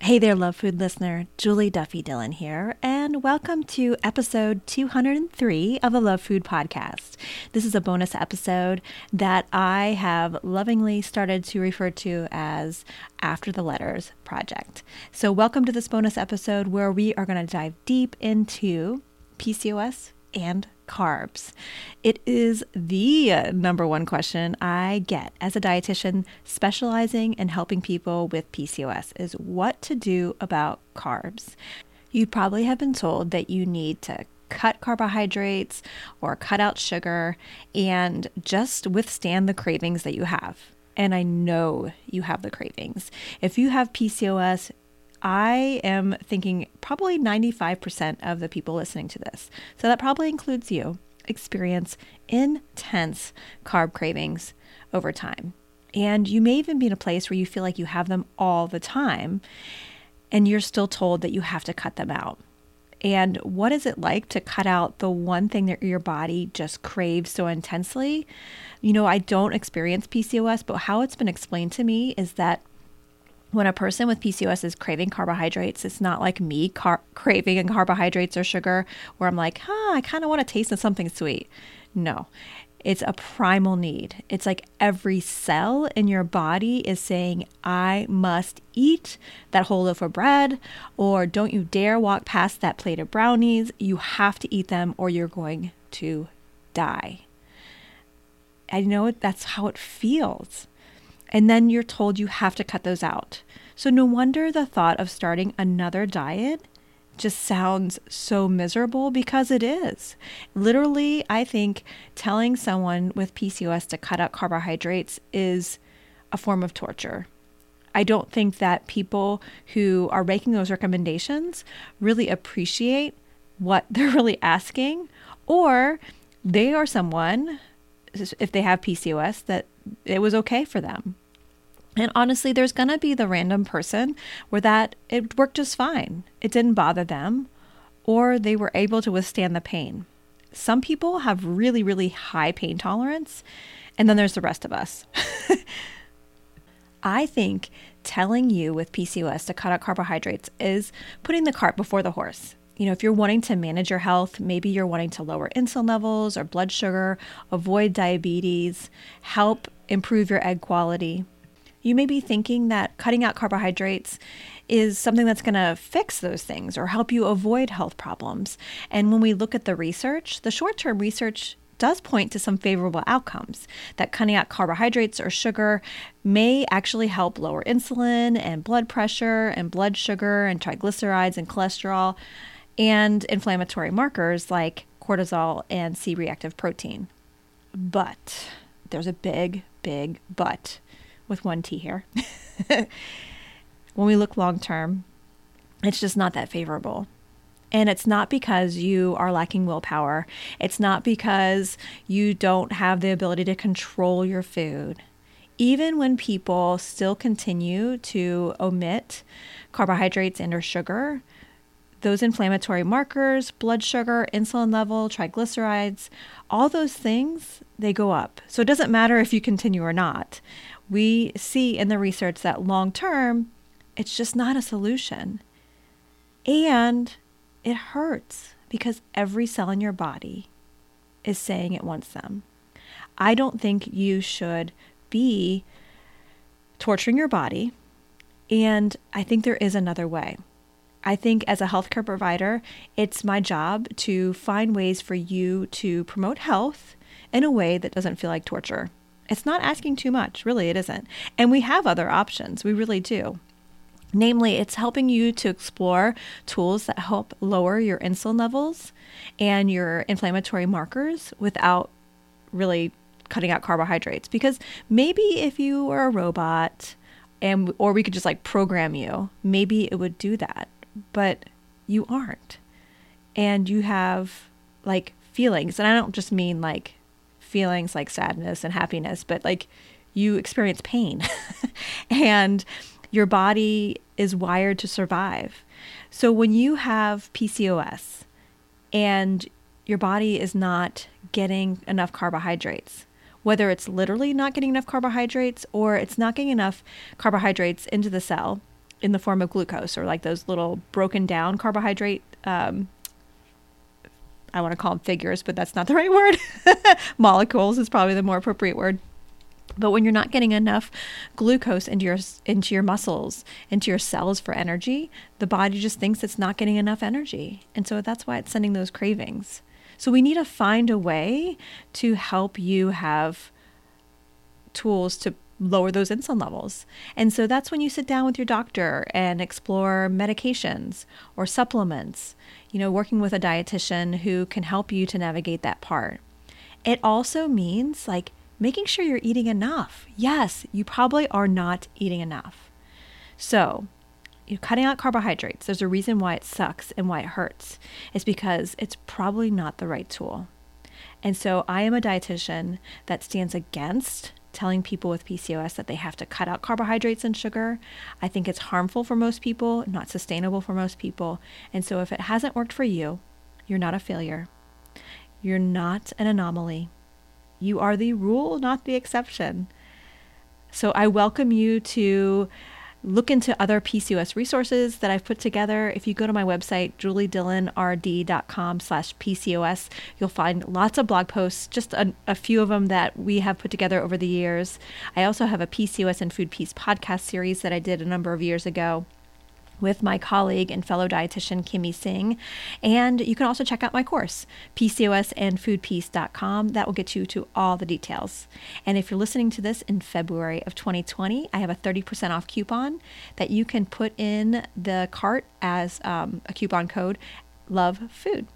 Hey there, Love Food listener. Julie Duffy Dillon here, and welcome to episode 203 of the Love Food Podcast. This is a bonus episode that I have lovingly started to refer to as After the Letters Project. So, welcome to this bonus episode where we are going to dive deep into PCOS and carbs? It is the number one question I get as a dietitian specializing in helping people with PCOS is what to do about carbs. You probably have been told that you need to cut carbohydrates or cut out sugar and just withstand the cravings that you have. And I know you have the cravings. If you have PCOS, I am thinking probably 95% of the people listening to this, so that probably includes you, experience intense carb cravings over time. And you may even be in a place where you feel like you have them all the time and you're still told that you have to cut them out. And what is it like to cut out the one thing that your body just craves so intensely? You know, I don't experience PCOS, but how it's been explained to me is that when a person with PCOS is craving carbohydrates, it's not like me car- craving carbohydrates or sugar where I'm like, huh, I kind of want to taste of something sweet. No, it's a primal need. It's like every cell in your body is saying, I must eat that whole loaf of bread, or don't you dare walk past that plate of brownies. You have to eat them or you're going to die. I know that's how it feels. And then you're told you have to cut those out. So, no wonder the thought of starting another diet just sounds so miserable because it is. Literally, I think telling someone with PCOS to cut out carbohydrates is a form of torture. I don't think that people who are making those recommendations really appreciate what they're really asking, or they are someone, if they have PCOS, that it was okay for them. And honestly, there's going to be the random person where that it worked just fine. It didn't bother them, or they were able to withstand the pain. Some people have really, really high pain tolerance, and then there's the rest of us. I think telling you with PCOS to cut out carbohydrates is putting the cart before the horse. You know, if you're wanting to manage your health, maybe you're wanting to lower insulin levels or blood sugar, avoid diabetes, help improve your egg quality. You may be thinking that cutting out carbohydrates is something that's going to fix those things or help you avoid health problems. And when we look at the research, the short term research does point to some favorable outcomes that cutting out carbohydrates or sugar may actually help lower insulin and blood pressure and blood sugar and triglycerides and cholesterol and inflammatory markers like cortisol and C reactive protein. But there's a big, big but with one T here. when we look long term, it's just not that favorable. And it's not because you are lacking willpower. It's not because you don't have the ability to control your food. Even when people still continue to omit carbohydrates and or sugar, those inflammatory markers, blood sugar, insulin level, triglycerides, all those things, they go up. So it doesn't matter if you continue or not. We see in the research that long term, it's just not a solution. And it hurts because every cell in your body is saying it wants them. I don't think you should be torturing your body. And I think there is another way. I think as a healthcare provider, it's my job to find ways for you to promote health in a way that doesn't feel like torture. It's not asking too much, really, it isn't. And we have other options, we really do. Namely, it's helping you to explore tools that help lower your insulin levels and your inflammatory markers without really cutting out carbohydrates. Because maybe if you were a robot, and or we could just like program you, maybe it would do that. But you aren't. And you have like feelings, and I don't just mean like feelings like sadness and happiness, but like you experience pain. and your body is wired to survive. So when you have PCOS and your body is not getting enough carbohydrates, whether it's literally not getting enough carbohydrates or it's not getting enough carbohydrates into the cell in the form of glucose or like those little broken down carbohydrate um, I want to call them figures, but that's not the right word. Molecules is probably the more appropriate word. But when you're not getting enough glucose into your into your muscles, into your cells for energy, the body just thinks it's not getting enough energy. And so that's why it's sending those cravings. So we need to find a way to help you have tools to lower those insulin levels. And so that's when you sit down with your doctor and explore medications or supplements, you know, working with a dietitian who can help you to navigate that part. It also means like making sure you're eating enough. Yes, you probably are not eating enough. So, you're cutting out carbohydrates. There's a reason why it sucks and why it hurts. It's because it's probably not the right tool. And so, I am a dietitian that stands against telling people with PCOS that they have to cut out carbohydrates and sugar. I think it's harmful for most people, not sustainable for most people. And so, if it hasn't worked for you, you're not a failure. You're not an anomaly. You are the rule, not the exception. So I welcome you to look into other PCOS resources that I've put together. If you go to my website, juliedillonrd.com slash PCOS, you'll find lots of blog posts, just a, a, few of them that we have put together over the years. I also have a PCOS and Food Peace podcast series that I did a number of years ago with my colleague and fellow dietitian Kimmie Singh. And you can also check out my course, PCOSandFoodPeace.com. That will get you to all the details. And if you're listening to this in February of 2020, I have a 30% off coupon that you can put in the cart as um, a coupon code Love Food.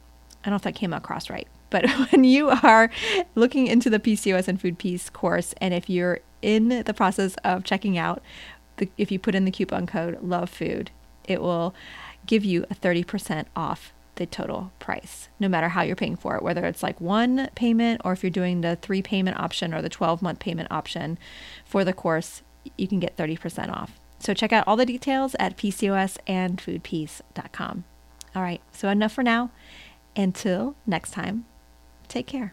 I don't know if that came across right. But when you are looking into the PCOS and Food Peace course, and if you're in the process of checking out, the, if you put in the coupon code Love Food, it will give you a 30% off the total price, no matter how you're paying for it, whether it's like one payment or if you're doing the three payment option or the 12 month payment option for the course, you can get 30% off. So check out all the details at PCOSandFoodPeace.com. All right, so enough for now. Until next time, take care.